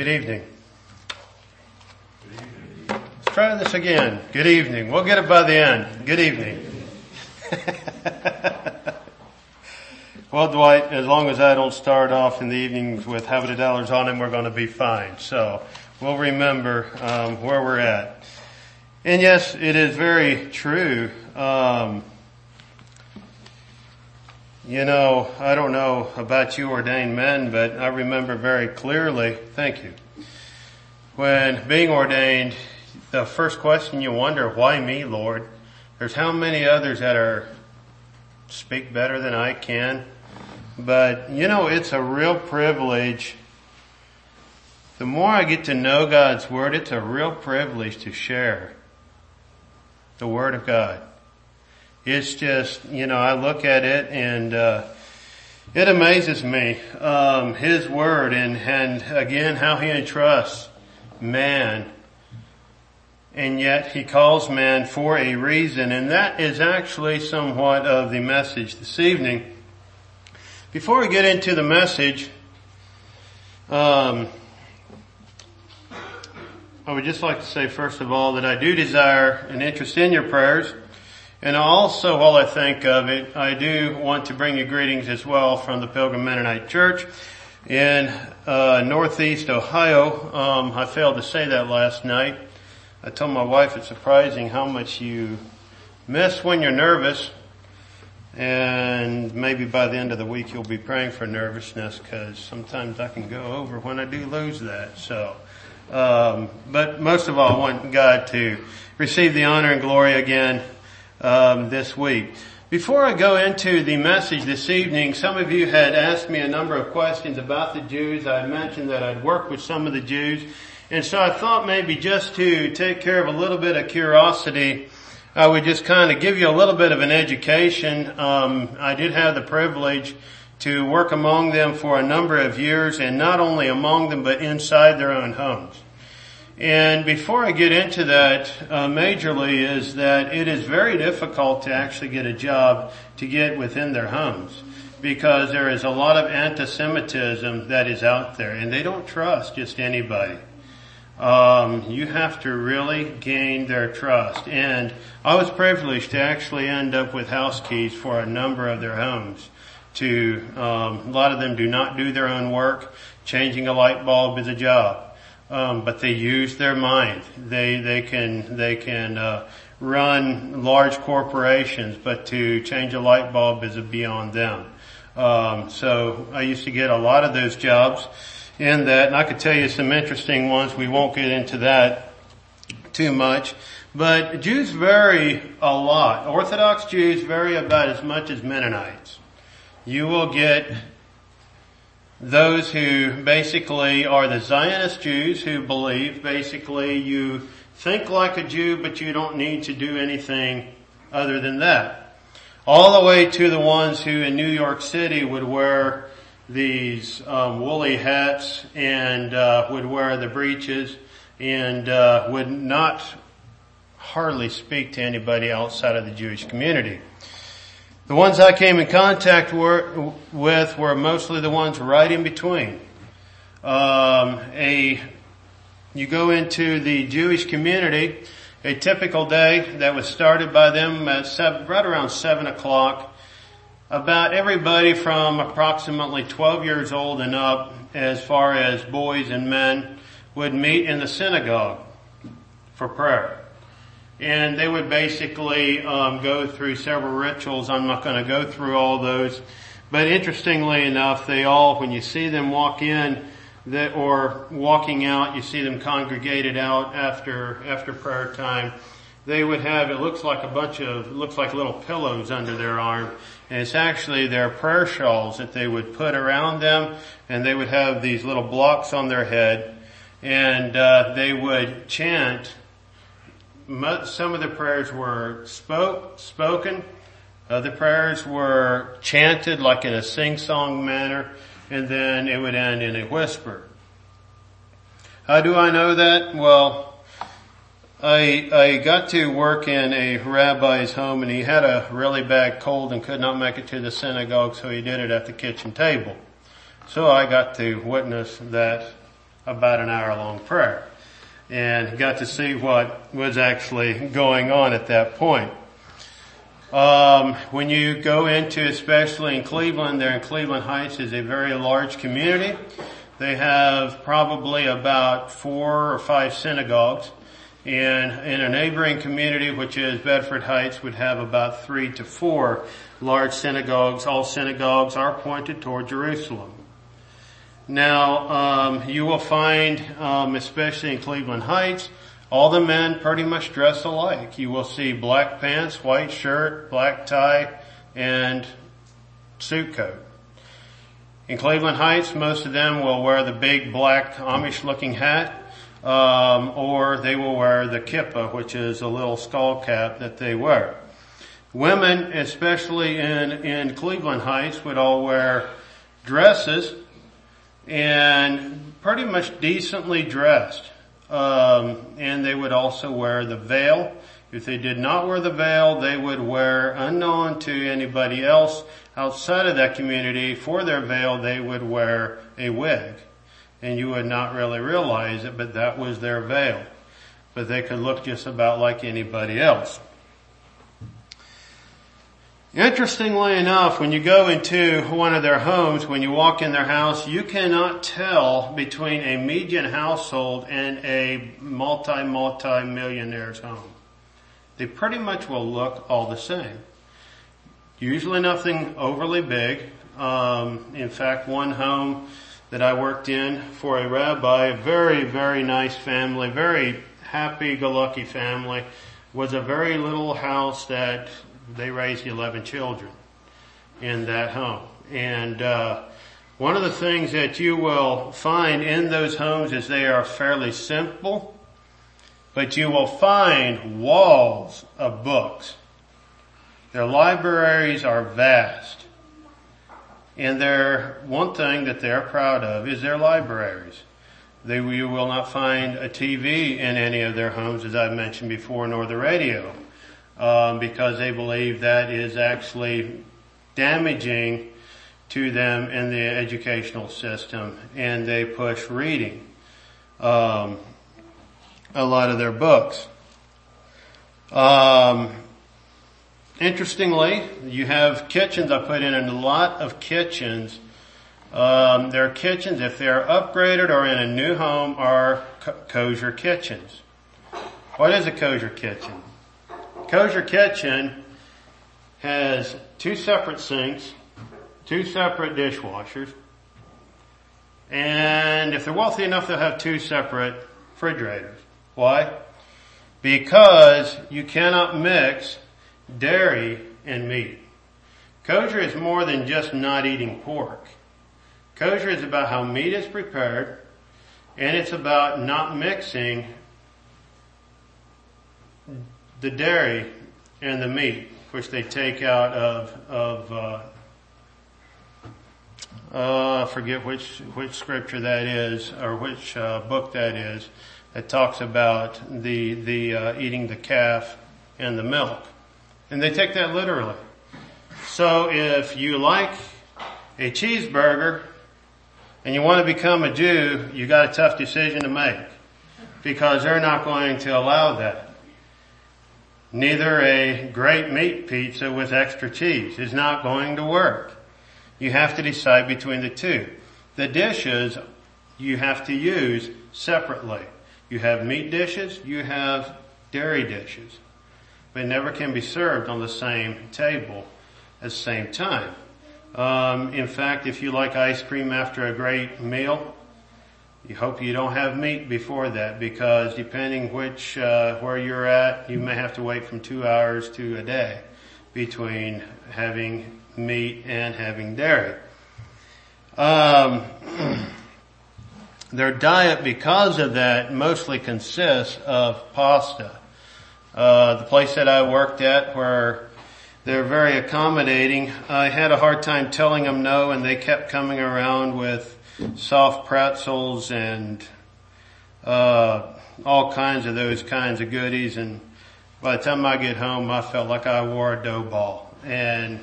Good evening. Let's try this again. Good evening. We'll get it by the end. Good evening. well, Dwight, as long as I don't start off in the evenings with Habit dollars on him, we're going to be fine. So we'll remember um, where we're at. And yes, it is very true. Um, you know, I don't know about you ordained men, but I remember very clearly, thank you, when being ordained, the first question you wonder, why me, Lord? There's how many others that are, speak better than I can. But, you know, it's a real privilege. The more I get to know God's Word, it's a real privilege to share the Word of God. It's just, you know, I look at it and, uh, it amazes me, um, His Word and, and again, how He entrusts man. And yet He calls man for a reason, and that is actually somewhat of the message this evening. Before we get into the message, um, I would just like to say first of all that I do desire an interest in your prayers. And also, while I think of it, I do want to bring you greetings as well from the Pilgrim Mennonite Church in uh, Northeast Ohio. Um, I failed to say that last night. I told my wife it's surprising how much you miss when you're nervous, and maybe by the end of the week you'll be praying for nervousness because sometimes I can go over when I do lose that. So, um, but most of all, I want God to receive the honor and glory again um, this week. Before I go into the message this evening, some of you had asked me a number of questions about the Jews. I mentioned that I'd worked with some of the Jews. And so I thought maybe just to take care of a little bit of curiosity, I would just kind of give you a little bit of an education. Um, I did have the privilege to work among them for a number of years and not only among them but inside their own homes. And before I get into that uh, majorly is that it is very difficult to actually get a job to get within their homes because there is a lot of anti-Semitism that is out there and they don't trust just anybody. Um, you have to really gain their trust. And I was privileged to actually end up with house keys for a number of their homes. To um, a lot of them do not do their own work. Changing a light bulb is a job um, but they use their mind. They they can they can uh, run large corporations, but to change a light bulb is beyond them. Um, so I used to get a lot of those jobs in that, and I could tell you some interesting ones. We won't get into that too much. But Jews vary a lot. Orthodox Jews vary about as much as Mennonites. You will get those who basically are the Zionist Jews who believe basically you think like a Jew, but you don't need to do anything other than that. All the way to the ones who in New York City would wear these um, woolly hats and uh, would wear the breeches and uh, would not hardly speak to anybody outside of the Jewish community. The ones I came in contact were, with were mostly the ones right in between. Um, a, you go into the Jewish community, a typical day that was started by them at seven, right around seven o'clock. About everybody from approximately 12 years old and up, as far as boys and men, would meet in the synagogue for prayer and they would basically um, go through several rituals. I'm not going to go through all those, but interestingly enough, they all, when you see them walk in, that or walking out, you see them congregated out after after prayer time. They would have it looks like a bunch of looks like little pillows under their arm, and it's actually their prayer shawls that they would put around them, and they would have these little blocks on their head, and uh, they would chant some of the prayers were spoke, spoken, other prayers were chanted like in a sing-song manner, and then it would end in a whisper. How do I know that? Well, I, I got to work in a rabbi's home and he had a really bad cold and could not make it to the synagogue, so he did it at the kitchen table. So I got to witness that about an hour long prayer and got to see what was actually going on at that point. Um, when you go into, especially in Cleveland, there in Cleveland Heights is a very large community. They have probably about four or five synagogues. And in a neighboring community, which is Bedford Heights, would have about three to four large synagogues. All synagogues are pointed toward Jerusalem. Now, um, you will find, um, especially in Cleveland Heights, all the men pretty much dress alike. You will see black pants, white shirt, black tie, and suit coat. In Cleveland Heights, most of them will wear the big black Amish looking hat, um, or they will wear the kippah, which is a little skull cap that they wear. Women, especially in, in Cleveland Heights, would all wear dresses and pretty much decently dressed. Um, and they would also wear the veil. If they did not wear the veil, they would wear, unknown to anybody else outside of that community, for their veil, they would wear a wig. And you would not really realize it, but that was their veil. But they could look just about like anybody else. Interestingly enough, when you go into one of their homes, when you walk in their house, you cannot tell between a median household and a multi, multi millionaire's home. They pretty much will look all the same. Usually nothing overly big. Um, in fact, one home that I worked in for a rabbi, a very, very nice family, very happy-go-lucky family, was a very little house that they raised 11 children in that home. And uh, one of the things that you will find in those homes is they are fairly simple, but you will find walls of books. Their libraries are vast. And their, one thing that they're proud of is their libraries. They, you will not find a TV in any of their homes, as I've mentioned before, nor the radio um, because they believe that is actually damaging to them in the educational system, and they push reading. Um, a lot of their books. Um, interestingly, you have kitchens. I put in a lot of kitchens. Um, their kitchens, if they are upgraded or in a new home, are kosher kitchens. What is a kosher kitchen? Kosher Kitchen has two separate sinks, two separate dishwashers, and if they're wealthy enough, they'll have two separate refrigerators. Why? Because you cannot mix dairy and meat. Kosher is more than just not eating pork. Kosher is about how meat is prepared, and it's about not mixing the dairy and the meat, which they take out of, of, uh, uh, forget which, which scripture that is, or which, uh, book that is, that talks about the, the, uh, eating the calf and the milk. And they take that literally. So if you like a cheeseburger and you want to become a Jew, you got a tough decision to make because they're not going to allow that. Neither a great meat pizza with extra cheese is not going to work. You have to decide between the two. The dishes you have to use separately. You have meat dishes, you have dairy dishes. They never can be served on the same table at the same time. Um, in fact, if you like ice cream after a great meal, you hope you don't have meat before that because depending which, uh, where you're at, you may have to wait from two hours to a day between having meat and having dairy. Um, their diet because of that mostly consists of pasta. Uh, the place that I worked at where they're very accommodating, I had a hard time telling them no and they kept coming around with soft pretzels and uh, all kinds of those kinds of goodies. And by the time I get home, I felt like I wore a dough ball. And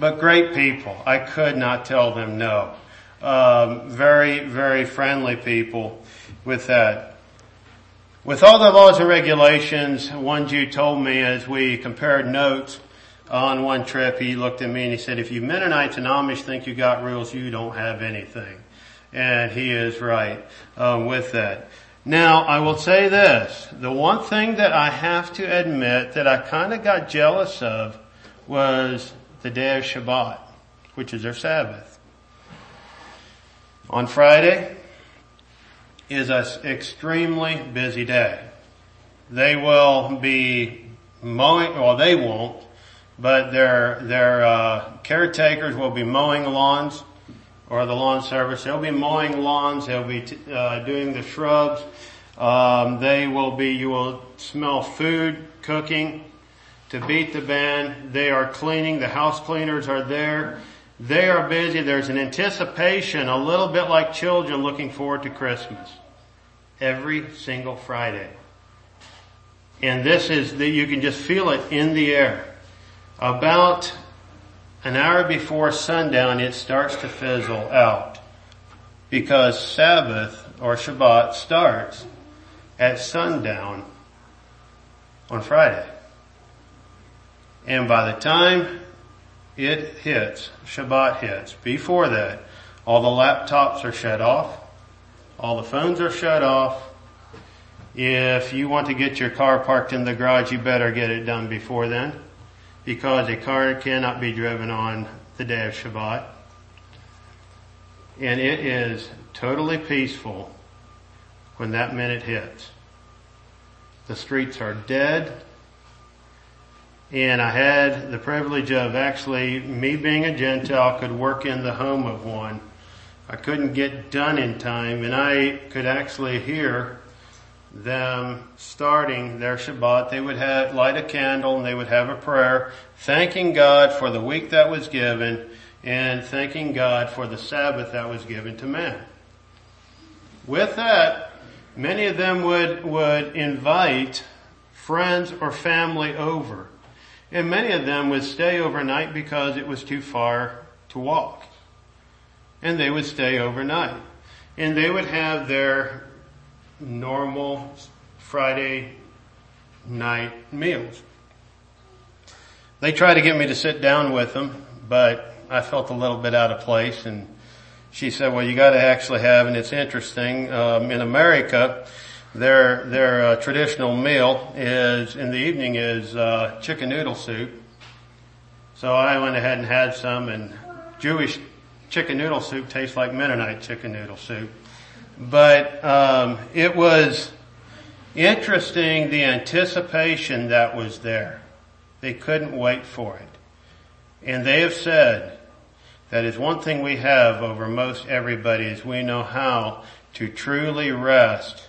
but great people. I could not tell them no. Um, very, very friendly people with that. With all the laws and regulations, one Jew told me as we compared notes on one trip, he looked at me and he said, if you Mennonites and Amish think you got rules, you don't have anything. And he is right um, with that. Now, I will say this. The one thing that I have to admit that I kind of got jealous of was the day of Shabbat, which is their Sabbath. On Friday is an extremely busy day. They will be mowing, well they won't, but their, their, uh, caretakers will be mowing lawns or the lawn service. They'll be mowing lawns. They'll be t- uh, doing the shrubs. Um, they will be. You will smell food cooking to beat the band. They are cleaning. The house cleaners are there. They are busy. There's an anticipation, a little bit like children looking forward to Christmas. Every single Friday. And this is that you can just feel it in the air. About an hour before sundown, it starts to fizzle out because Sabbath or Shabbat starts at sundown on Friday. And by the time it hits, Shabbat hits, before that, all the laptops are shut off, all the phones are shut off. If you want to get your car parked in the garage, you better get it done before then because a car cannot be driven on the day of Shabbat. And it is totally peaceful when that minute hits. The streets are dead. And I had the privilege of actually, me being a Gentile, could work in the home of one. I couldn't get done in time and I could actually hear them starting their Shabbat, they would have, light a candle and they would have a prayer, thanking God for the week that was given and thanking God for the Sabbath that was given to man. With that, many of them would, would invite friends or family over. And many of them would stay overnight because it was too far to walk. And they would stay overnight. And they would have their normal Friday night meals. They tried to get me to sit down with them, but I felt a little bit out of place and she said, well, you gotta actually have, and it's interesting, um, in America, their, their uh, traditional meal is, in the evening is, uh, chicken noodle soup. So I went ahead and had some and Jewish chicken noodle soup tastes like Mennonite chicken noodle soup. But um, it was interesting the anticipation that was there. They couldn't wait for it. And they have said that is one thing we have over most everybody is we know how to truly rest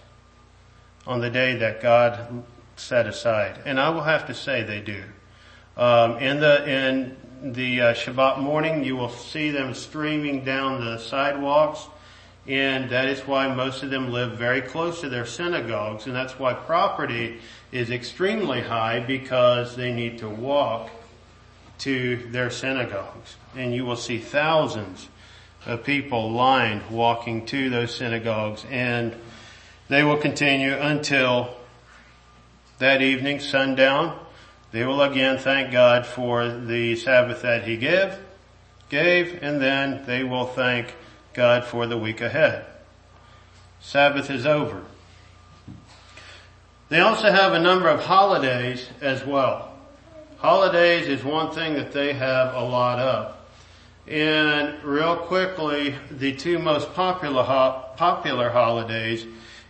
on the day that God set aside. And I will have to say they do. Um, in the in the uh, Shabbat morning, you will see them streaming down the sidewalks and that is why most of them live very close to their synagogues, and that's why property is extremely high because they need to walk to their synagogues. And you will see thousands of people lined walking to those synagogues, and they will continue until that evening, sundown. They will again thank God for the Sabbath that He gave, gave, and then they will thank God for the week ahead. Sabbath is over. They also have a number of holidays as well. Holidays is one thing that they have a lot of. And real quickly, the two most popular ho- popular holidays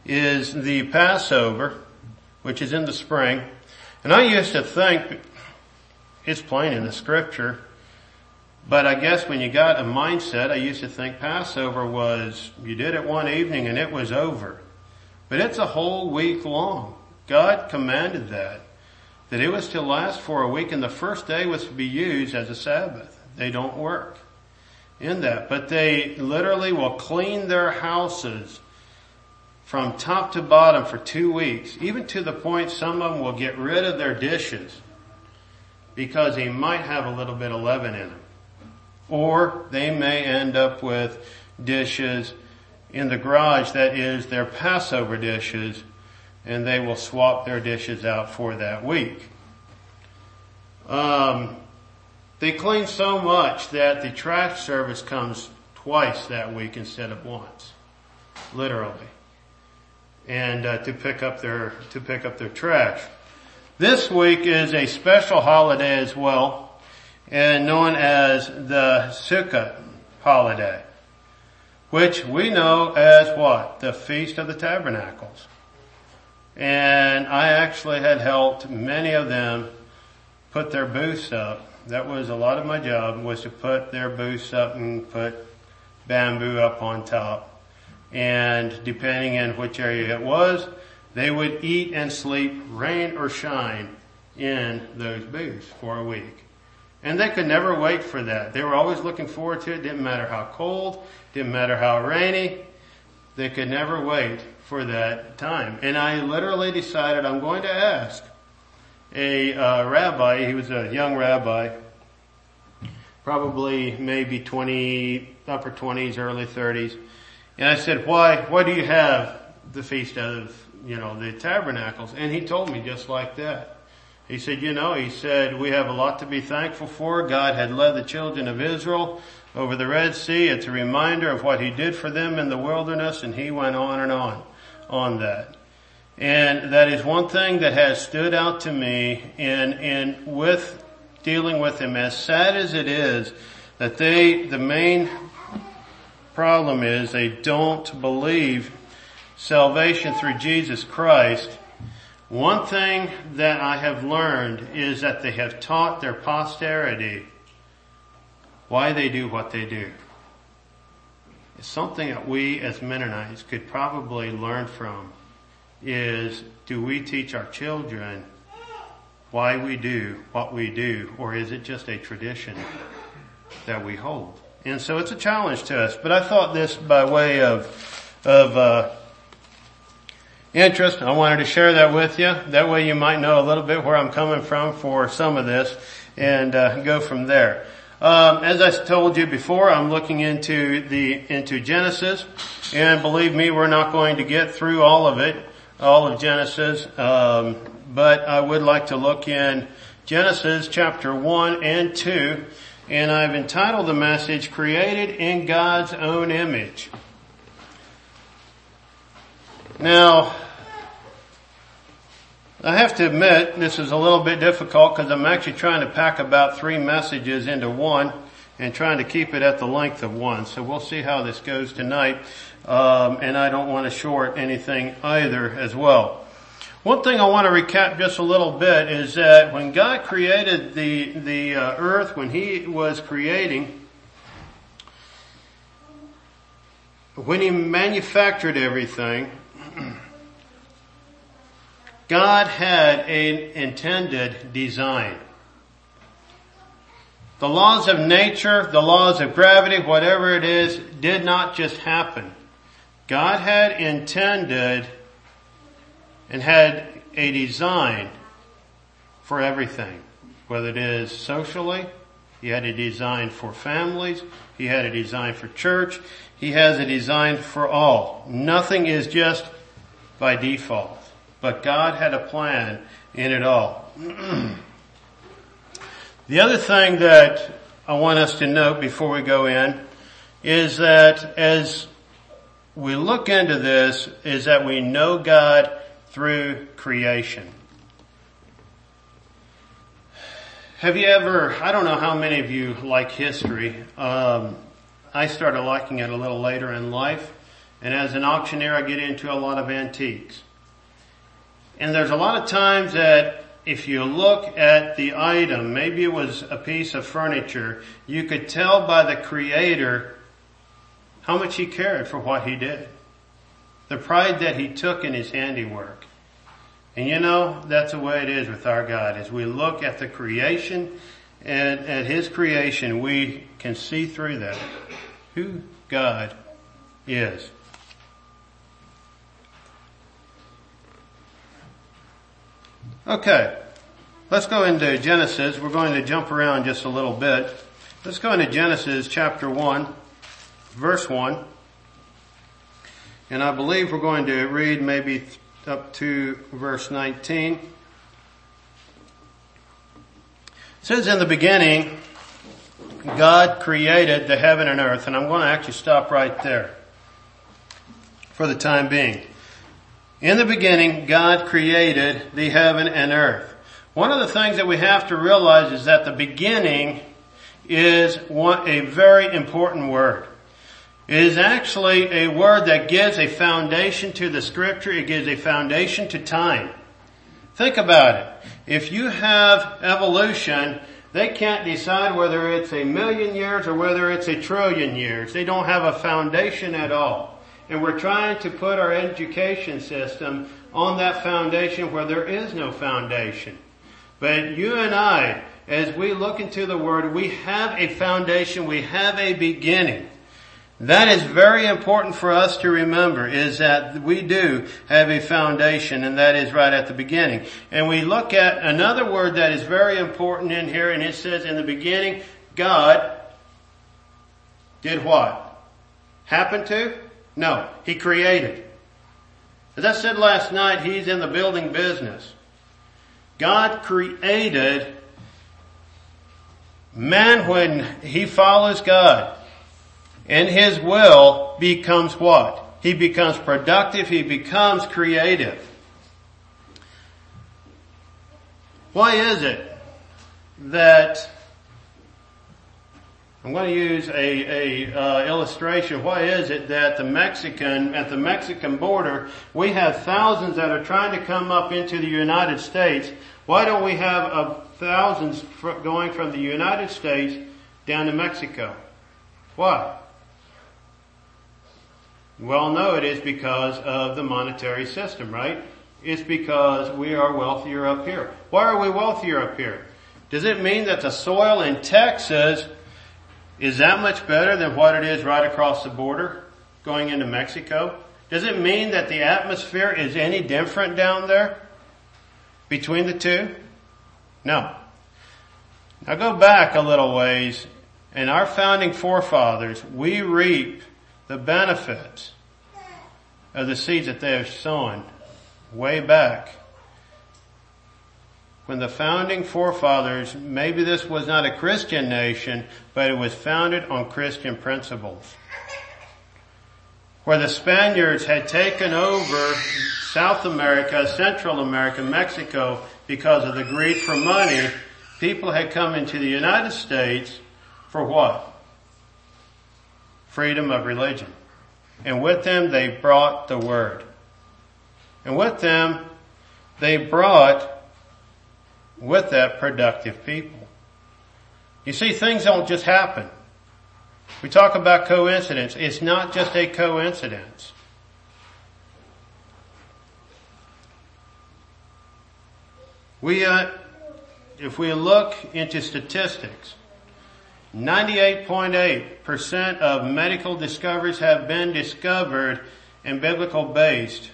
is the Passover, which is in the spring. And I used to think it's plain in the scripture but I guess when you got a mindset, I used to think Passover was, you did it one evening and it was over. But it's a whole week long. God commanded that. That it was to last for a week and the first day was to be used as a Sabbath. They don't work in that. But they literally will clean their houses from top to bottom for two weeks. Even to the point some of them will get rid of their dishes because they might have a little bit of leaven in them or they may end up with dishes in the garage that is their Passover dishes and they will swap their dishes out for that week. Um, they clean so much that the trash service comes twice that week instead of once, literally, and uh, to pick up their to pick up their trash. This week is a special holiday as well, and known as the Sukkot holiday, which we know as what the Feast of the Tabernacles. And I actually had helped many of them put their booths up. That was a lot of my job was to put their booths up and put bamboo up on top. And depending on which area it was, they would eat and sleep, rain or shine, in those booths for a week. And they could never wait for that. They were always looking forward to it. Didn't matter how cold, didn't matter how rainy. They could never wait for that time. And I literally decided I'm going to ask a uh, rabbi, he was a young rabbi, probably maybe 20, upper 20s, early 30s. And I said, why, why do you have the feast of, you know, the tabernacles? And he told me just like that. He said, you know, he said, we have a lot to be thankful for. God had led the children of Israel over the Red Sea. It's a reminder of what he did for them in the wilderness and he went on and on on that. And that is one thing that has stood out to me in, in with dealing with him, as sad as it is, that they, the main problem is they don't believe salvation through Jesus Christ. One thing that I have learned is that they have taught their posterity why they do what they do. It's something that we as Mennonites could probably learn from is do we teach our children why we do what we do or is it just a tradition that we hold? And so it's a challenge to us, but I thought this by way of, of, uh, interest. I wanted to share that with you. That way you might know a little bit where I'm coming from for some of this and uh, go from there. Um, as I told you before, I'm looking into the into Genesis, and believe me, we're not going to get through all of it all of Genesis, um, but I would like to look in Genesis chapter 1 and 2, and I've entitled the message, Created in God's Own Image. Now, I have to admit this is a little bit difficult because I'm actually trying to pack about three messages into one and trying to keep it at the length of one. So we'll see how this goes tonight um, and I don't want to short anything either as well. One thing I want to recap just a little bit is that when God created the the uh, earth, when He was creating, when He manufactured everything, God had an intended design. The laws of nature, the laws of gravity, whatever it is, did not just happen. God had intended and had a design for everything, whether it is socially, he had a design for families, he had a design for church, he has a design for all. Nothing is just by default, but God had a plan in it all. the other thing that I want us to note before we go in is that as we look into this is that we know God through creation. Have you ever, I don't know how many of you like history. Um, I started liking it a little later in life. And as an auctioneer, I get into a lot of antiques. And there's a lot of times that if you look at the item, maybe it was a piece of furniture, you could tell by the creator how much he cared for what he did. The pride that he took in his handiwork. And you know, that's the way it is with our God. As we look at the creation and at his creation, we can see through that who God is. Okay, let's go into Genesis. We're going to jump around just a little bit. Let's go into Genesis chapter 1. verse 1. And I believe we're going to read maybe up to verse 19. It says in the beginning, God created the heaven and earth, and I'm going to actually stop right there for the time being. In the beginning, God created the heaven and earth. One of the things that we have to realize is that the beginning is one, a very important word. It is actually a word that gives a foundation to the scripture. It gives a foundation to time. Think about it. If you have evolution, they can't decide whether it's a million years or whether it's a trillion years. They don't have a foundation at all. And we're trying to put our education system on that foundation where there is no foundation. But you and I, as we look into the Word, we have a foundation, we have a beginning. That is very important for us to remember is that we do have a foundation and that is right at the beginning. And we look at another word that is very important in here and it says in the beginning, God did what? Happened to? No. He created. As I said last night, He's in the building business. God created man when he follows God and his will becomes what? He becomes productive, he becomes creative. Why is it that I'm going to use a, a uh, illustration. Why is it that the Mexican at the Mexican border we have thousands that are trying to come up into the United States? Why don't we have uh, thousands going from the United States down to Mexico? Why? Well, no, it is because of the monetary system, right? It's because we are wealthier up here. Why are we wealthier up here? Does it mean that the soil in Texas is that much better than what it is right across the border going into Mexico? Does it mean that the atmosphere is any different down there between the two? No. Now go back a little ways and our founding forefathers, we reap the benefits of the seeds that they have sown way back. When the founding forefathers, maybe this was not a Christian nation, but it was founded on Christian principles. Where the Spaniards had taken over South America, Central America, Mexico, because of the greed for money, people had come into the United States for what? freedom of religion. And with them they brought the word. And with them they brought with that productive people. You see, things don't just happen. We talk about coincidence. It's not just a coincidence. We, uh, if we look into statistics, 98.8% of medical discoveries have been discovered in biblical based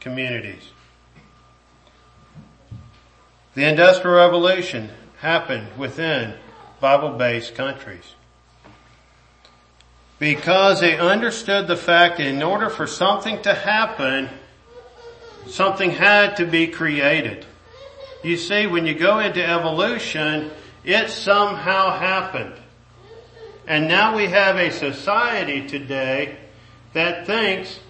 communities. The Industrial Revolution happened within Bible based countries. Because they understood the fact that in order for something to happen, something had to be created. You see, when you go into evolution, it somehow happened. And now we have a society today that thinks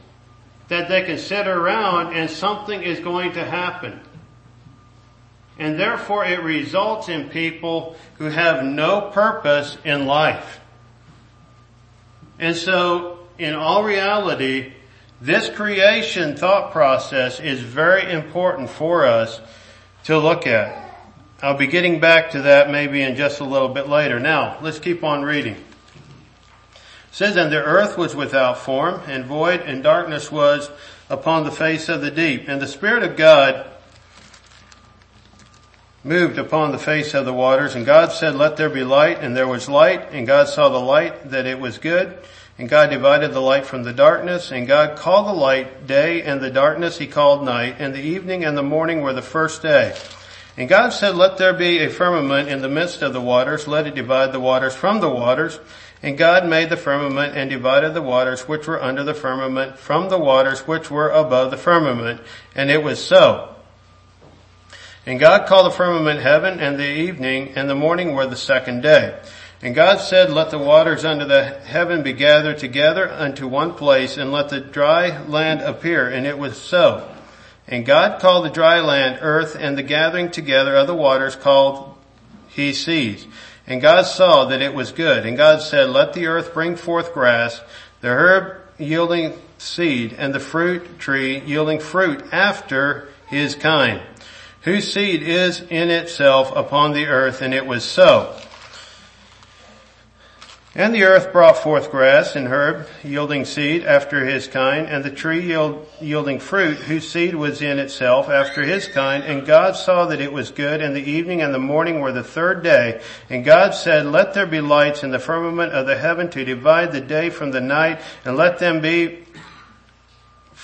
that they can sit around and something is going to happen. And therefore it results in people who have no purpose in life. And so in all reality, this creation thought process is very important for us to look at. I'll be getting back to that maybe in just a little bit later. Now, let's keep on reading. It says, and the earth was without form and void and darkness was upon the face of the deep. And the Spirit of God moved upon the face of the waters and God said, let there be light and there was light and God saw the light that it was good and God divided the light from the darkness and God called the light day and the darkness he called night and the evening and the morning were the first day. And God said, let there be a firmament in the midst of the waters, let it divide the waters from the waters. And God made the firmament and divided the waters which were under the firmament from the waters which were above the firmament. And it was so. And God called the firmament heaven and the evening and the morning were the second day. And God said, let the waters under the heaven be gathered together unto one place and let the dry land appear. And it was so. And God called the dry land earth and the gathering together of the waters called he seas. And God saw that it was good. And God said, let the earth bring forth grass, the herb yielding seed and the fruit tree yielding fruit after his kind, whose seed is in itself upon the earth. And it was so. And the earth brought forth grass and herb, yielding seed after his kind, and the tree yield, yielding fruit, whose seed was in itself after his kind. And God saw that it was good, and the evening and the morning were the third day. And God said, let there be lights in the firmament of the heaven to divide the day from the night, and let them be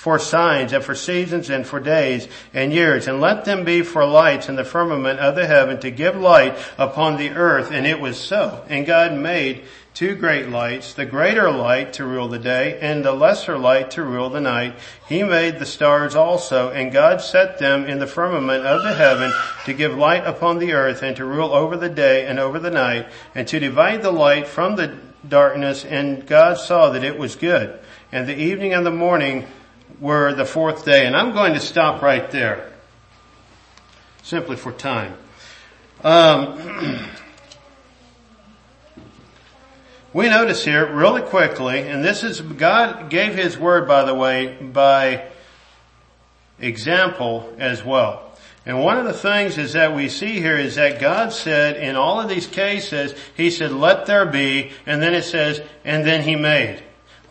for signs and for seasons and for days and years, and let them be for lights in the firmament of the heaven to give light upon the earth. And it was so. And God made two great lights, the greater light to rule the day and the lesser light to rule the night. He made the stars also and God set them in the firmament of the heaven to give light upon the earth and to rule over the day and over the night and to divide the light from the darkness and God saw that it was good. And the evening and the morning were the fourth day. And I'm going to stop right there simply for time. Um, we notice here really quickly, and this is, God gave His word by the way, by example as well. And one of the things is that we see here is that God said in all of these cases, He said, let there be, and then it says, and then He made.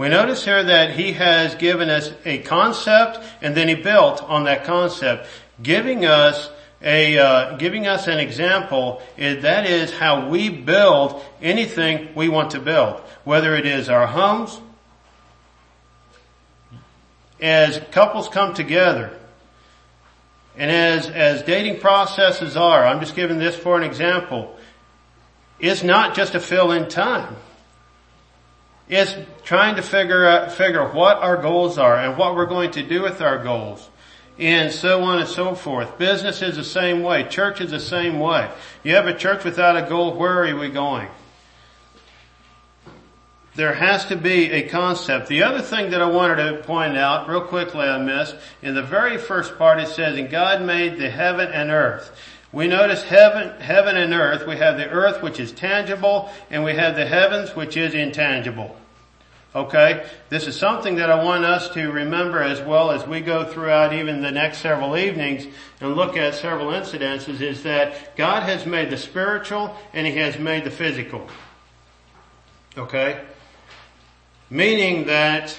We notice here that He has given us a concept and then He built on that concept, giving us a uh, giving us an example is that is how we build anything we want to build. Whether it is our homes as couples come together and as as dating processes are i'm just giving this for an example it's not just a fill in time it's trying to figure out figure what our goals are and what we're going to do with our goals and so on and so forth. Business is the same way. Church is the same way. You have a church without a goal, where are we going? There has to be a concept. The other thing that I wanted to point out real quickly on this, in the very first part it says, and God made the heaven and earth. We notice heaven, heaven and earth. We have the earth which is tangible and we have the heavens which is intangible. Okay? This is something that I want us to remember as well as we go throughout even the next several evenings and look at several incidences is that God has made the spiritual and He has made the physical. Okay? Meaning that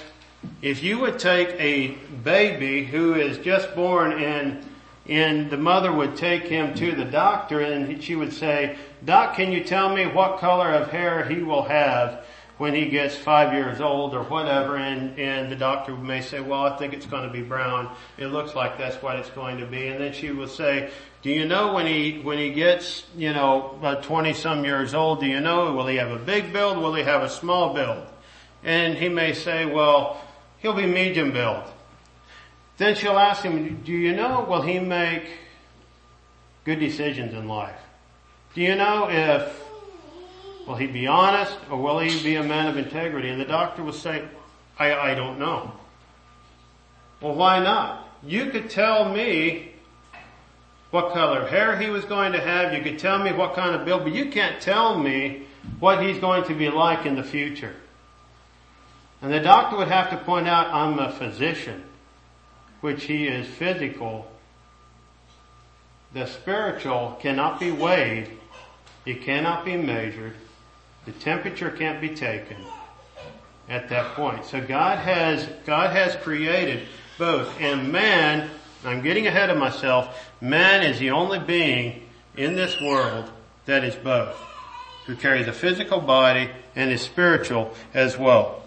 if you would take a baby who is just born and and the mother would take him to the doctor and she would say, Doc, can you tell me what color of hair he will have? When he gets five years old or whatever and, and the doctor may say, well, I think it's going to be brown. It looks like that's what it's going to be. And then she will say, do you know when he, when he gets, you know, uh, about 20 some years old, do you know, will he have a big build? Will he have a small build? And he may say, well, he'll be medium build. Then she'll ask him, do you know, will he make good decisions in life? Do you know if Will he be honest or will he be a man of integrity? And the doctor will say, I, I don't know. Well, why not? You could tell me what color hair he was going to have. You could tell me what kind of build, but you can't tell me what he's going to be like in the future. And the doctor would have to point out, I'm a physician, which he is physical. The spiritual cannot be weighed. It cannot be measured. The temperature can't be taken at that point. So God has, God has created both. And man, I'm getting ahead of myself, man is the only being in this world that is both. Who carries a physical body and is spiritual as well.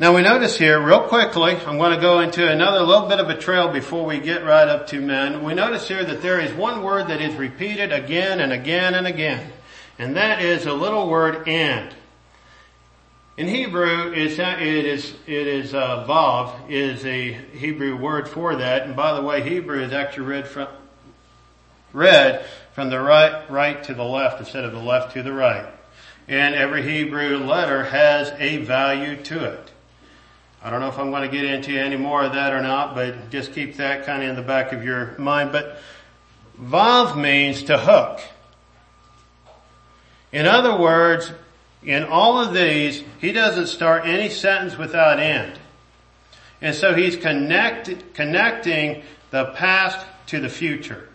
Now we notice here, real quickly, I'm going to go into another little bit of a trail before we get right up to men. We notice here that there is one word that is repeated again and again and again. And that is a little word and. In Hebrew, it is, it is, uh, vav is a Hebrew word for that. And by the way, Hebrew is actually read from, read from the right, right to the left instead of the left to the right. And every Hebrew letter has a value to it. I don't know if I'm going to get into any more of that or not, but just keep that kind of in the back of your mind. But vav means to hook. In other words, in all of these, he doesn't start any sentence without end. And so he's connect, connecting the past to the future.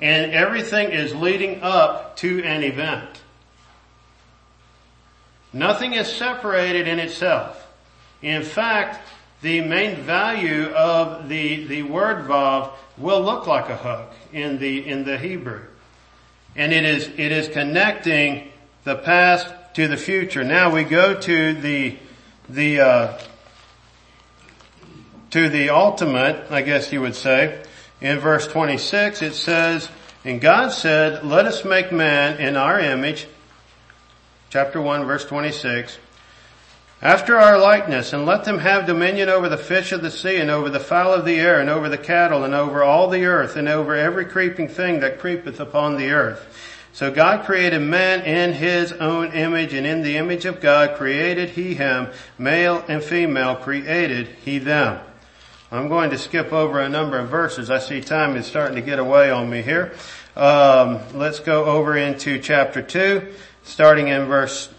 And everything is leading up to an event. Nothing is separated in itself. In fact, the main value of the, the word vav will look like a hook in the, in the Hebrew. And it is, it is connecting the past to the future. Now we go to the, the, uh, to the ultimate, I guess you would say. In verse 26 it says, and God said, let us make man in our image, chapter 1 verse 26, after our likeness, and let them have dominion over the fish of the sea, and over the fowl of the air, and over the cattle, and over all the earth, and over every creeping thing that creepeth upon the earth. So God created man in his own image, and in the image of God created he him, male and female created he them. I'm going to skip over a number of verses. I see time is starting to get away on me here. Um, let's go over into chapter 2, starting in verse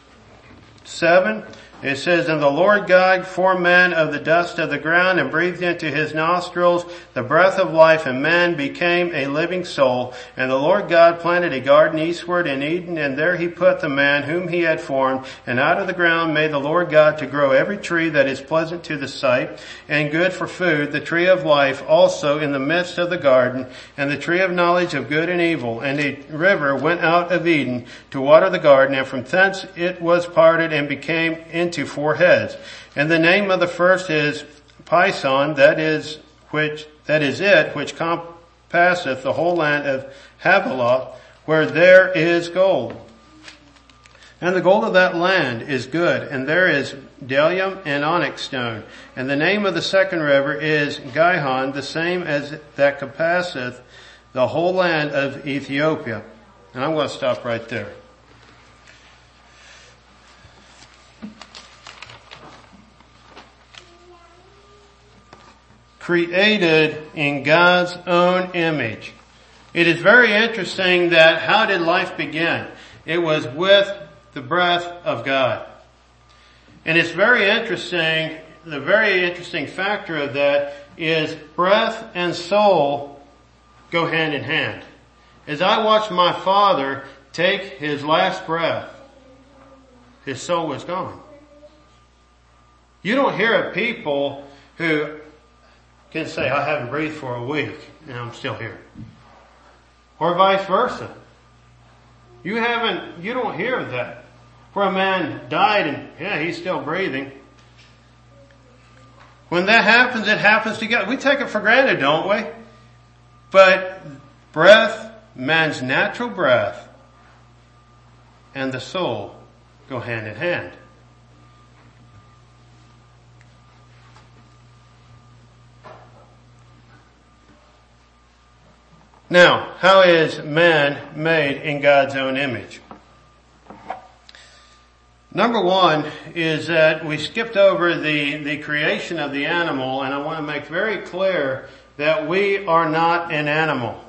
7. It says, And the Lord God formed man of the dust of the ground and breathed into his nostrils the breath of life and man became a living soul. And the Lord God planted a garden eastward in Eden and there he put the man whom he had formed. And out of the ground made the Lord God to grow every tree that is pleasant to the sight and good for food, the tree of life also in the midst of the garden and the tree of knowledge of good and evil. And a river went out of Eden to water the garden and from thence it was parted and became into to four heads. And the name of the first is Pison, that is which, that is it, which compasseth the whole land of Havilah, where there is gold. And the gold of that land is good, and there is bdellium and onyx stone. And the name of the second river is Gihon, the same as that compasseth the whole land of Ethiopia. And I'm going to stop right there. Created in God's own image. It is very interesting that how did life begin? It was with the breath of God. And it's very interesting, the very interesting factor of that is breath and soul go hand in hand. As I watched my father take his last breath, his soul was gone. You don't hear of people who can say, I haven't breathed for a week and I'm still here. Or vice versa. You haven't, you don't hear that. Where a man died and, yeah, he's still breathing. When that happens, it happens together. We take it for granted, don't we? But breath, man's natural breath, and the soul go hand in hand. Now, how is man made in God's own image? Number one is that we skipped over the, the creation of the animal and I want to make very clear that we are not an animal.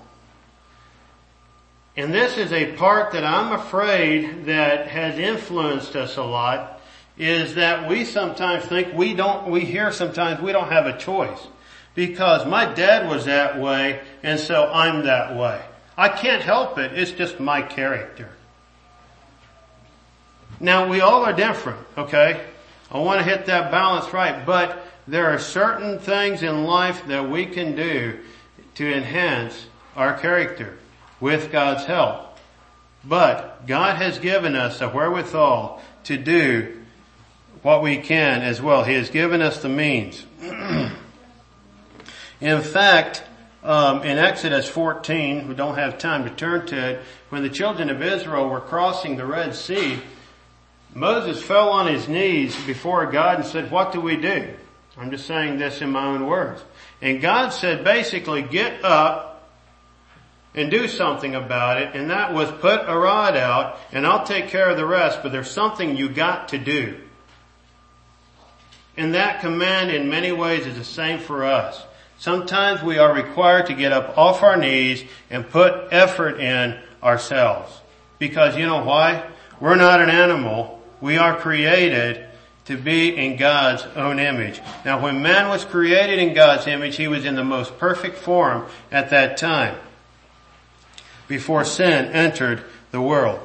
And this is a part that I'm afraid that has influenced us a lot is that we sometimes think we don't, we hear sometimes we don't have a choice because my dad was that way and so I'm that way. I can't help it. It's just my character. Now we all are different, okay? I want to hit that balance right, but there are certain things in life that we can do to enhance our character with God's help. But God has given us the wherewithal to do what we can as well. He has given us the means. In fact, um, in Exodus 14, we don't have time to turn to it, when the children of Israel were crossing the Red Sea, Moses fell on his knees before God and said, what do we do? I'm just saying this in my own words. And God said basically, get up and do something about it. And that was put a rod out and I'll take care of the rest, but there's something you got to do. And that command in many ways is the same for us. Sometimes we are required to get up off our knees and put effort in ourselves. Because you know why? We're not an animal. We are created to be in God's own image. Now when man was created in God's image, he was in the most perfect form at that time. Before sin entered the world.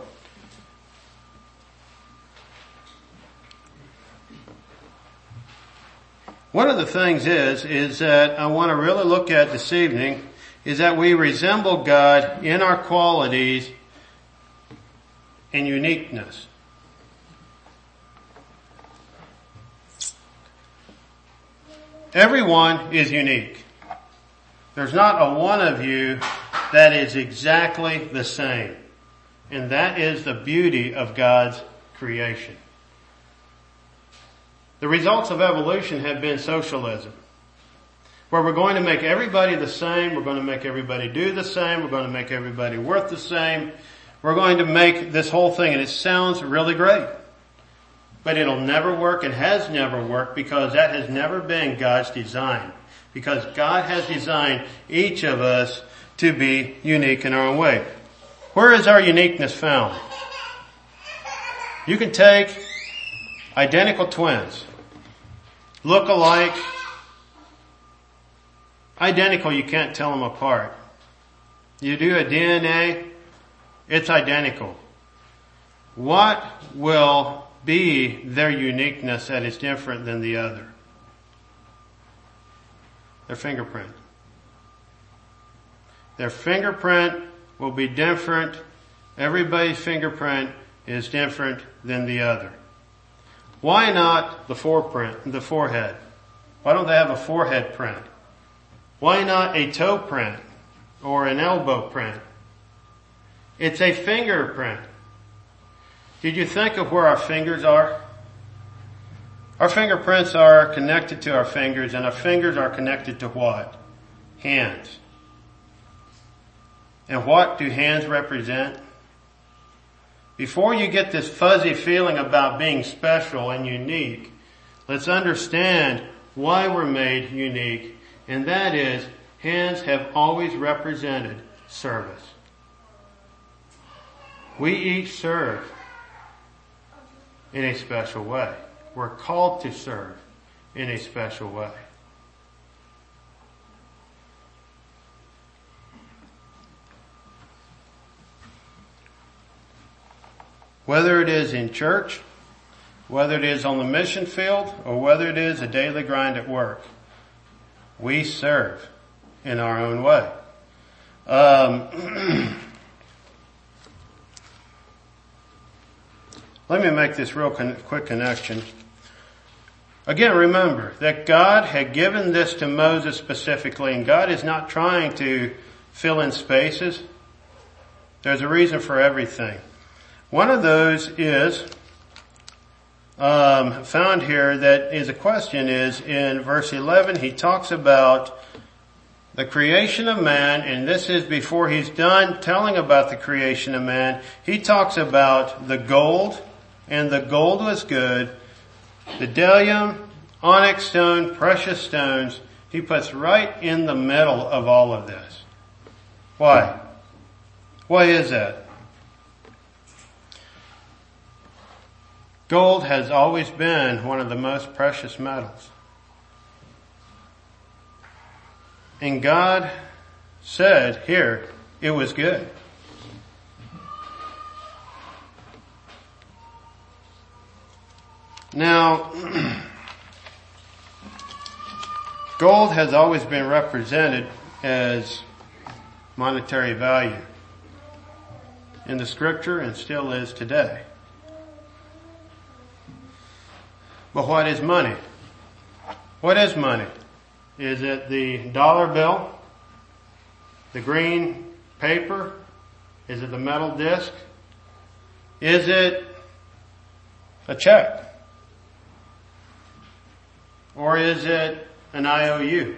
One of the things is, is that I want to really look at this evening is that we resemble God in our qualities and uniqueness. Everyone is unique. There's not a one of you that is exactly the same. And that is the beauty of God's creation. The results of evolution have been socialism. Where we're going to make everybody the same, we're going to make everybody do the same, we're going to make everybody worth the same, we're going to make this whole thing, and it sounds really great. But it'll never work and has never worked because that has never been God's design. Because God has designed each of us to be unique in our own way. Where is our uniqueness found? You can take identical twins, look alike, identical, you can't tell them apart. You do a DNA, it's identical. What will be their uniqueness that is different than the other. Their fingerprint. Their fingerprint will be different. Everybody's fingerprint is different than the other. Why not the foreprint, the forehead? Why don't they have a forehead print? Why not a toe print or an elbow print? It's a fingerprint. Did you think of where our fingers are? Our fingerprints are connected to our fingers and our fingers are connected to what? Hands. And what do hands represent? Before you get this fuzzy feeling about being special and unique, let's understand why we're made unique, and that is hands have always represented service. We each serve in a special way. We're called to serve in a special way. Whether it is in church, whether it is on the mission field, or whether it is a daily grind at work, we serve in our own way. Um, Let me make this real con- quick connection. Again, remember that God had given this to Moses specifically, and God is not trying to fill in spaces. There's a reason for everything. One of those is um, found here that is a question is in verse 11. He talks about the creation of man, and this is before he's done telling about the creation of man. He talks about the gold and the gold was good. The bdellium, onyx stone, precious stones, he puts right in the middle of all of this. Why? Why is that? Gold has always been one of the most precious metals. And God said here, it was good. Now, gold has always been represented as monetary value in the scripture and still is today. But what is money? What is money? Is it the dollar bill? the green paper? Is it the metal disc? Is it a check? Or is it an IOU?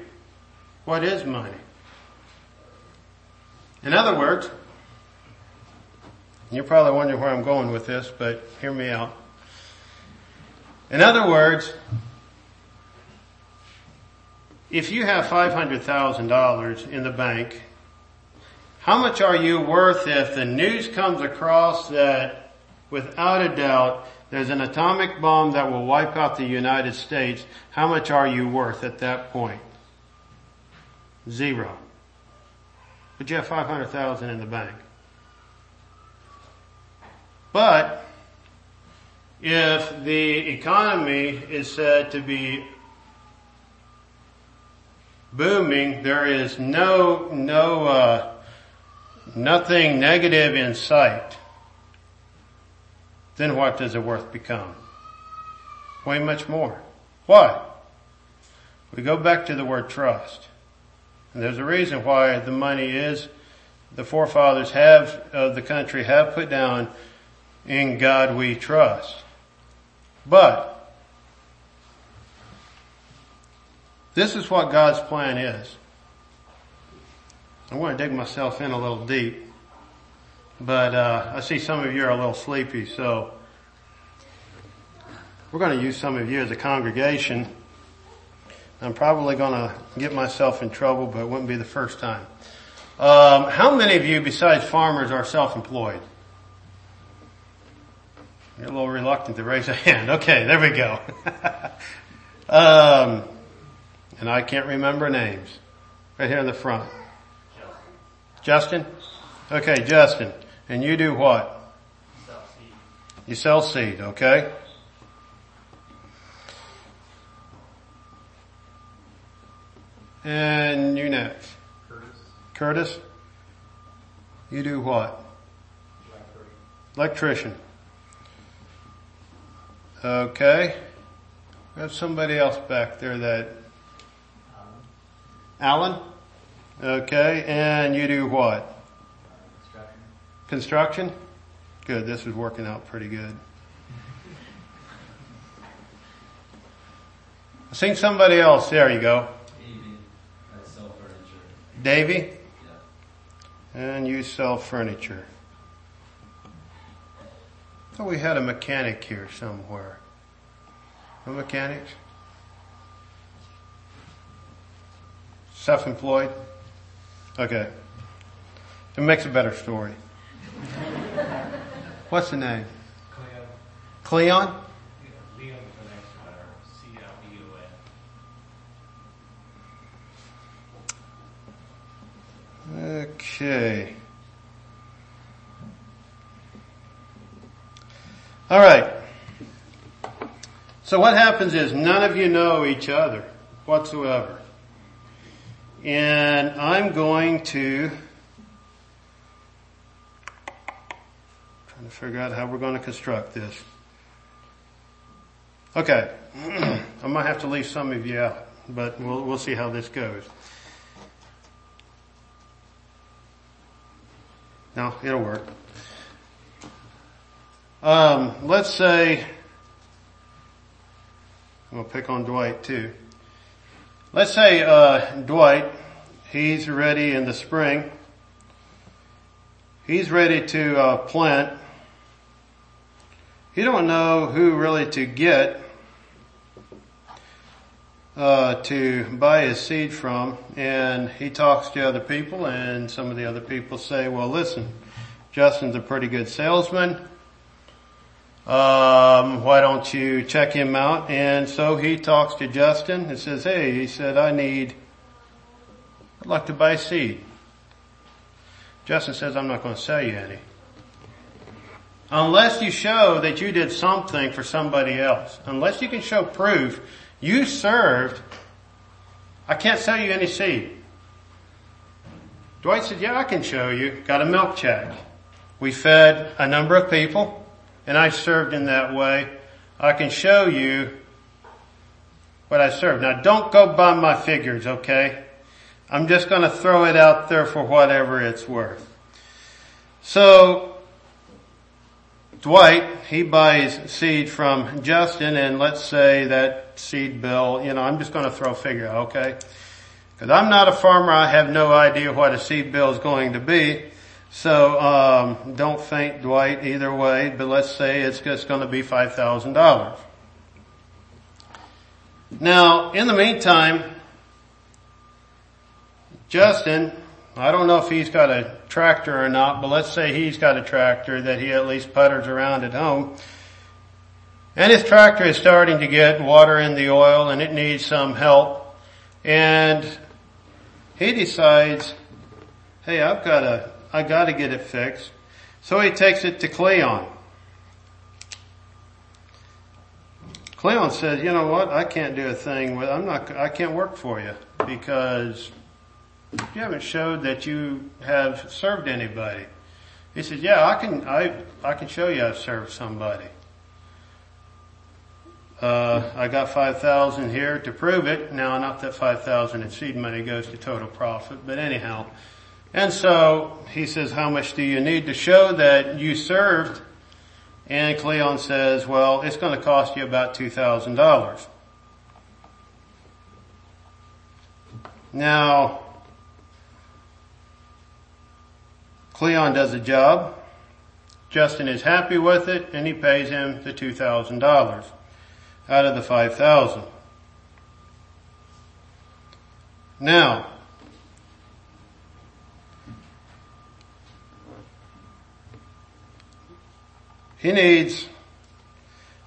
What is money? In other words, you're probably wondering where I'm going with this, but hear me out. In other words, if you have $500,000 in the bank, how much are you worth if the news comes across that without a doubt there's an atomic bomb that will wipe out the United States? How much are you worth at that point? Zero. But you have 500,000 in the bank. But if the economy is said to be booming, there is no, no, uh, nothing negative in sight, then what does it worth become? Way much more. Why? We go back to the word trust. And there's a reason why the money is, the forefathers have, of the country have put down, in God we trust. But, this is what God's plan is. I want to dig myself in a little deep. But, uh, I see some of you are a little sleepy, so we're going to use some of you as a congregation I'm probably going to get myself in trouble, but it wouldn't be the first time. Um, how many of you, besides farmers, are self-employed? You're a little reluctant to raise a hand. Okay, there we go. um, and I can't remember names. Right here in the front. Justin? Okay, Justin. And you do what? You sell seed, okay? And you next. Curtis. Curtis? You do what? Electrician. Okay. We have somebody else back there that, Alan? Okay, and you do what? Construction? Good, this is working out pretty good. I seen somebody else, there you go. Davy? Yeah. And you sell furniture. Oh, we had a mechanic here somewhere. No mechanics? Self-employed? Okay. It makes a better story. What's the name? Cleon. Cleon? Okay. All right. So what happens is none of you know each other whatsoever. And I'm going to trying to figure out how we're going to construct this. Okay. I might have to leave some of you out, but we'll, we'll see how this goes. No, it'll work. Um, let's say, I'm gonna pick on Dwight too. Let's say, uh, Dwight, he's ready in the spring. He's ready to, uh, plant. He don't know who really to get, uh, to buy his seed from and he talks to other people and some of the other people say, well listen, Justin's a pretty good salesman. Um, why don't you check him out? And so he talks to Justin and says, hey, he said, I need, I'd like to buy seed. Justin says, I'm not going to sell you any. Unless you show that you did something for somebody else. Unless you can show proof you served. I can't sell you any seed. Dwight said, yeah, I can show you. Got a milk check. We fed a number of people and I served in that way. I can show you what I served. Now don't go by my figures, okay? I'm just to throw it out there for whatever it's worth. So Dwight, he buys seed from Justin and let's say that seed bill, you know, I'm just to throw a figure, out, okay? Because I'm not a farmer, I have no idea what a seed bill is going to be. So um, don't faint, Dwight, either way. But let's say it's just going to be five thousand dollars. Now, in the meantime, Justin I don't know if he's got a tractor or not, but let's say he's got a tractor that he at least putters around at home. And his tractor is starting to get water in the oil and it needs some help. And he decides, hey, I've got to, I got to get it fixed. So he takes it to Cleon. Cleon says, you know what, I can't do a thing with, I'm not, I can't work for you because you haven't showed that you have served anybody. He said, yeah, I can, I, I can show you I've served somebody. Uh, I got 5,000 here to prove it. Now, not that 5,000 in seed money goes to total profit, but anyhow. And so he says, how much do you need to show that you served? And Cleon says, well, it's going to cost you about $2,000. Now, Cleon does a job. Justin is happy with it and he pays him the $2,000 out of the 5,000. Now, he needs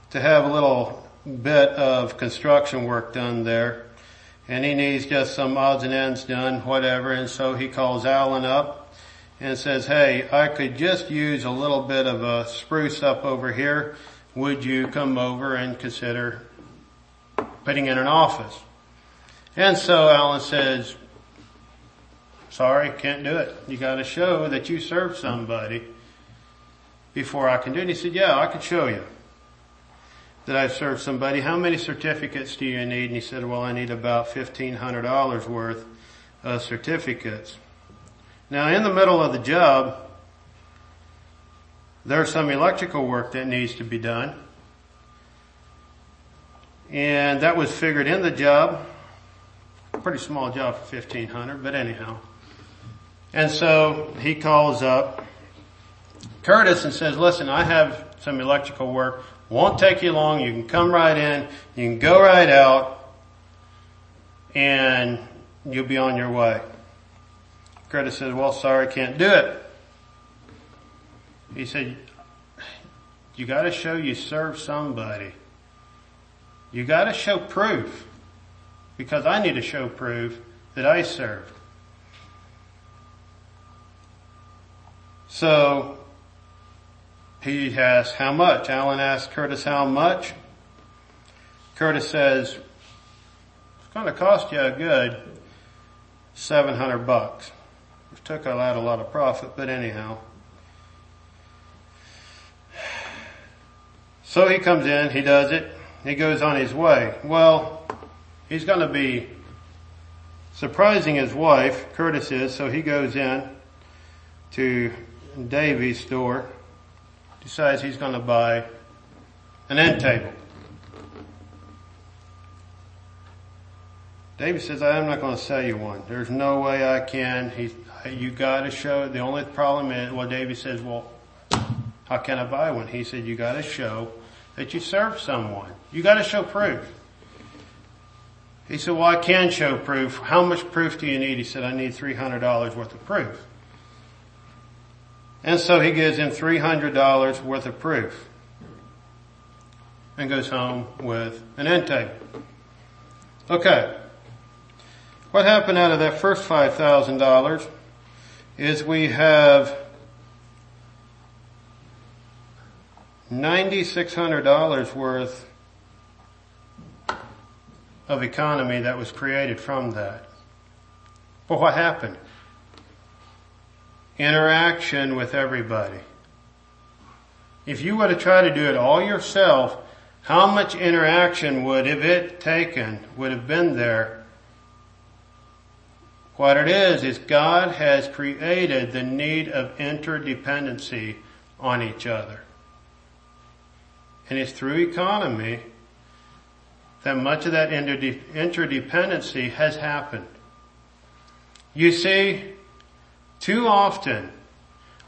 to have a little bit of construction work done there and he needs just some odds and ends done, whatever, and so he calls Alan up and says, hey, I could just use a little bit of a spruce up over here. Would you come over and consider putting in an office? And so Alan says, sorry, can't do it. You gotta show that you serve somebody before I can do it. And he said, yeah, I can show you that I've served somebody. How many certificates do you need? And he said, well, I need about $1,500 worth of certificates. Now in the middle of the job, there's some electrical work that needs to be done. And that was figured in the job. Pretty small job for 1500, but anyhow. And so he calls up Curtis and says, listen, I have some electrical work. Won't take you long. You can come right in. You can go right out and you'll be on your way. Curtis says, well, sorry, can't do it. He said, you gotta show you serve somebody. You gotta show proof. Because I need to show proof that I served. So, he asks, how much? Alan asks Curtis, how much? Curtis says, it's gonna cost you a good 700 bucks took out a lot of profit, but anyhow. So he comes in, he does it, he goes on his way. Well, he's going to be surprising his wife, Curtis is, so he goes in to Davy's store, decides he's going to buy an end table. David says, I'm not going to sell you one. There's no way I can. He, you gotta show, the only problem is, well David says, well, how can I buy one? He said, you gotta show that you serve someone. You gotta show proof. He said, well I can show proof. How much proof do you need? He said, I need $300 worth of proof. And so he gives him $300 worth of proof. And goes home with an end table. Okay. What happened out of that first $5,000 is we have $9,600 worth of economy that was created from that. But what happened? Interaction with everybody. If you were to try to do it all yourself, how much interaction would have it taken, would have been there What it is, is God has created the need of interdependency on each other. And it's through economy that much of that interdependency has happened. You see, too often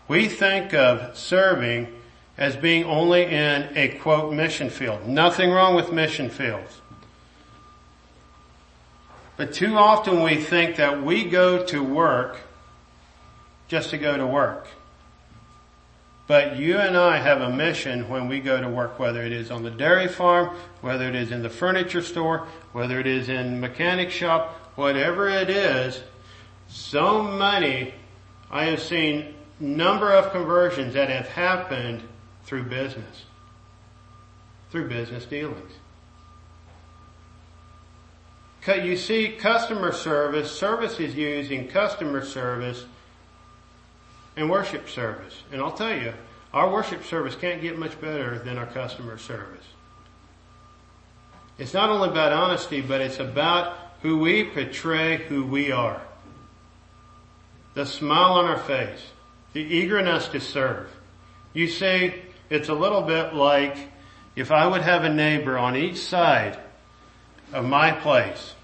we think of serving as being only in a quote mission field. Nothing wrong with mission fields. But too often we think that we go to work just to go to work. But you and I have a mission when we go to work, whether it is on the dairy farm, whether it is in the furniture store, whether it is in mechanic shop, whatever it is, so many, I have seen number of conversions that have happened through business. Through business dealings. You see, customer service, service is using customer service and worship service. And I'll tell you, our worship service can't get much better than our customer service. It's not only about honesty, but it's about who we portray who we are. The smile on our face, the eagerness to serve. You see, it's a little bit like if I would have a neighbor on each side of my place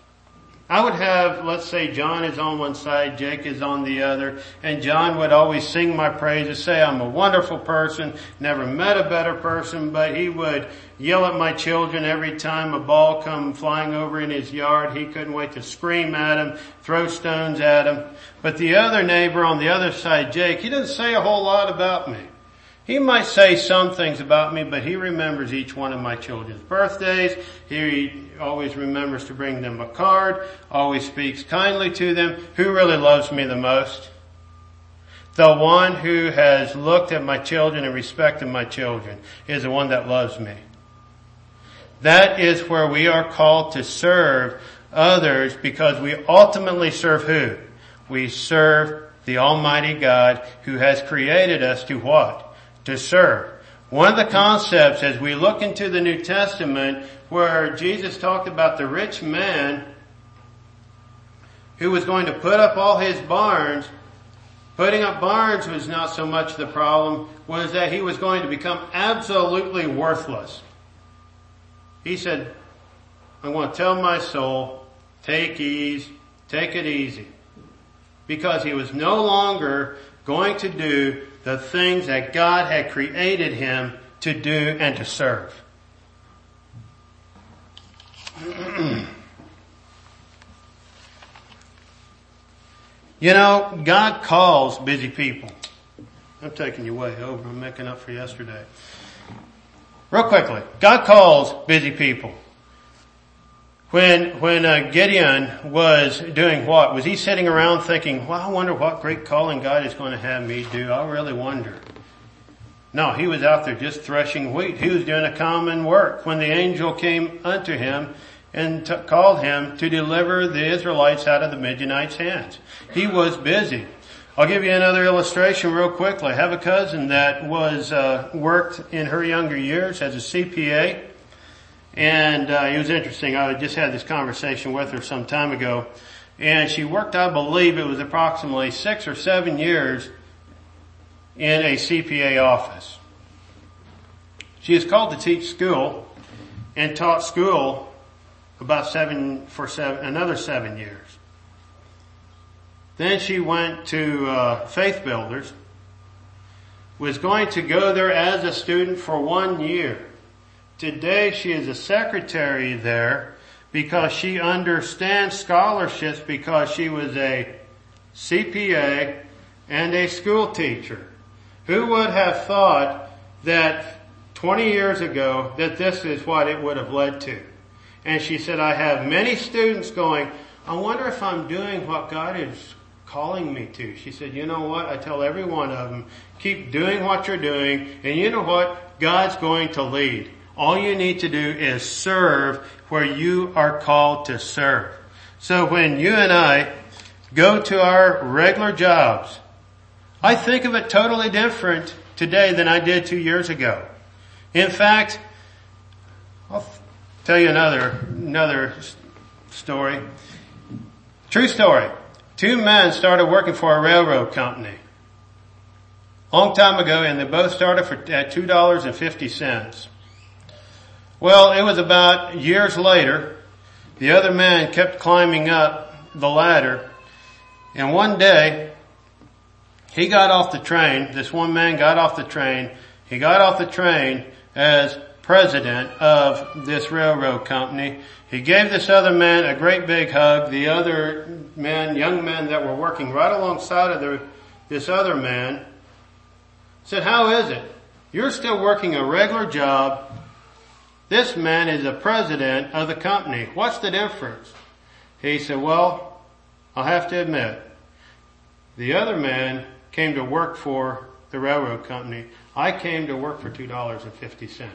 I would have, let's say John is on one side, Jake is on the other, and John would always sing my praises, say I'm a wonderful person, never met a better person, but he would yell at my children every time a ball come flying over in his yard. He couldn't wait to scream at him, throw stones at him. But the other neighbor on the other side, Jake, he doesn't say a whole lot about me. He might say some things about me, but he remembers each one of my children's birthdays. He always remembers to bring them a card, always speaks kindly to them. Who really loves me the most? The one who has looked at my children and respected my children is the one that loves me. That is where we are called to serve others because we ultimately serve who? We serve the Almighty God who has created us to what? To serve. One of the concepts as we look into the New Testament where Jesus talked about the rich man who was going to put up all his barns, putting up barns was not so much the problem, was that he was going to become absolutely worthless. He said, I'm going to tell my soul, take ease, take it easy. Because he was no longer going to do the things that God had created him to do and to serve. you know, God calls busy people. I'm taking you way over. I'm making up for yesterday. Real quickly, God calls busy people. When, when uh, Gideon was doing what? Was he sitting around thinking, well, I wonder what great calling God is going to have me do? I really wonder. No, he was out there just threshing wheat. He was doing a common work when the angel came unto him and t- called him to deliver the Israelites out of the Midianites' hands. He was busy. I'll give you another illustration real quickly. I have a cousin that was uh, worked in her younger years as a CPA and uh, it was interesting. I just had this conversation with her some time ago, and she worked, I believe, it was approximately six or seven years in a CPA office. She is called to teach school and taught school about seven for seven another seven years. Then she went to uh, Faith Builders. Was going to go there as a student for one year Today she is a secretary there because she understands scholarships because she was a CPA and a school teacher. Who would have thought that 20 years ago that this is what it would have led to? And she said, I have many students going, I wonder if I'm doing what God is calling me to. She said, you know what? I tell every one of them, keep doing what you're doing and you know what? God's going to lead. All you need to do is serve where you are called to serve. So when you and I go to our regular jobs, I think of it totally different today than I did two years ago. In fact, I'll tell you another, another story. True story. two men started working for a railroad company. Long time ago and they both started for, at $2.50. Well, it was about years later, the other man kept climbing up the ladder and one day he got off the train, this one man got off the train, he got off the train as president of this railroad company. He gave this other man a great big hug. The other men, young men that were working right alongside of the, this other man said, how is it? You're still working a regular job. This man is the president of the company. What's the difference? He said, well, I'll have to admit, the other man came to work for the railroad company. I came to work for $2.50.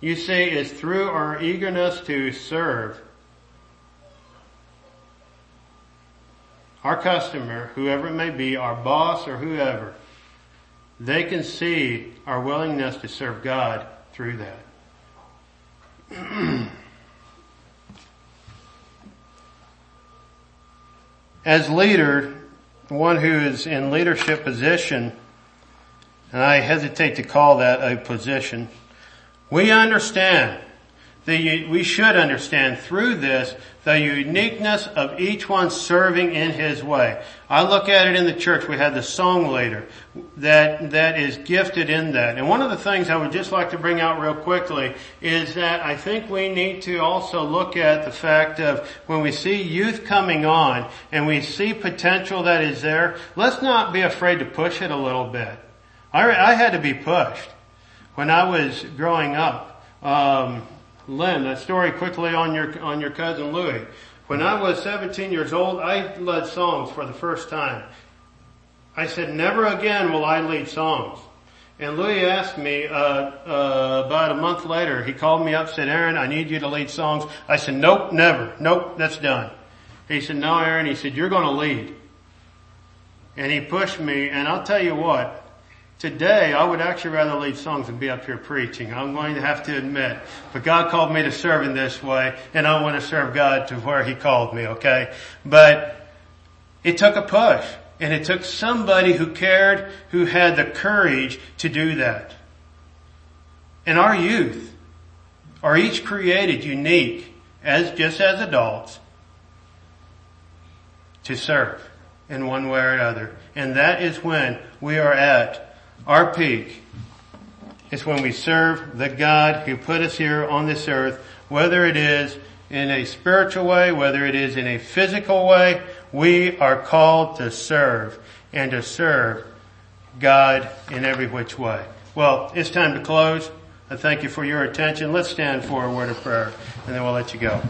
You see, it's through our eagerness to serve our customer, whoever it may be, our boss or whoever, they can see our willingness to serve God through that. as leader, one who is in leadership position, and I hesitate to call that a position, we understand the, we should understand through this the uniqueness of each one serving in his way. I look at it in the church. We had the song leader that, that is gifted in that. And one of the things I would just like to bring out real quickly is that I think we need to also look at the fact of when we see youth coming on and we see potential that is there, let's not be afraid to push it a little bit. I, I had to be pushed when I was growing up. Um, Lynn, a story quickly on your, on your cousin Louis. When I was 17 years old, I led songs for the first time. I said, never again will I lead songs. And Louis asked me, uh, uh, about a month later, he called me up, said, Aaron, I need you to lead songs. I said, nope, never. Nope, that's done. He said, no, Aaron, he said, you're gonna lead. And he pushed me, and I'll tell you what, Today, I would actually rather lead songs than be up here preaching. I'm going to have to admit. But God called me to serve in this way, and I want to serve God to where He called me, okay? But it took a push, and it took somebody who cared, who had the courage to do that. And our youth are each created unique, as just as adults, to serve in one way or another. And that is when we are at our peak is when we serve the God who put us here on this earth, whether it is in a spiritual way, whether it is in a physical way, we are called to serve and to serve God in every which way. Well, it's time to close. I thank you for your attention. Let's stand for a word of prayer and then we'll let you go.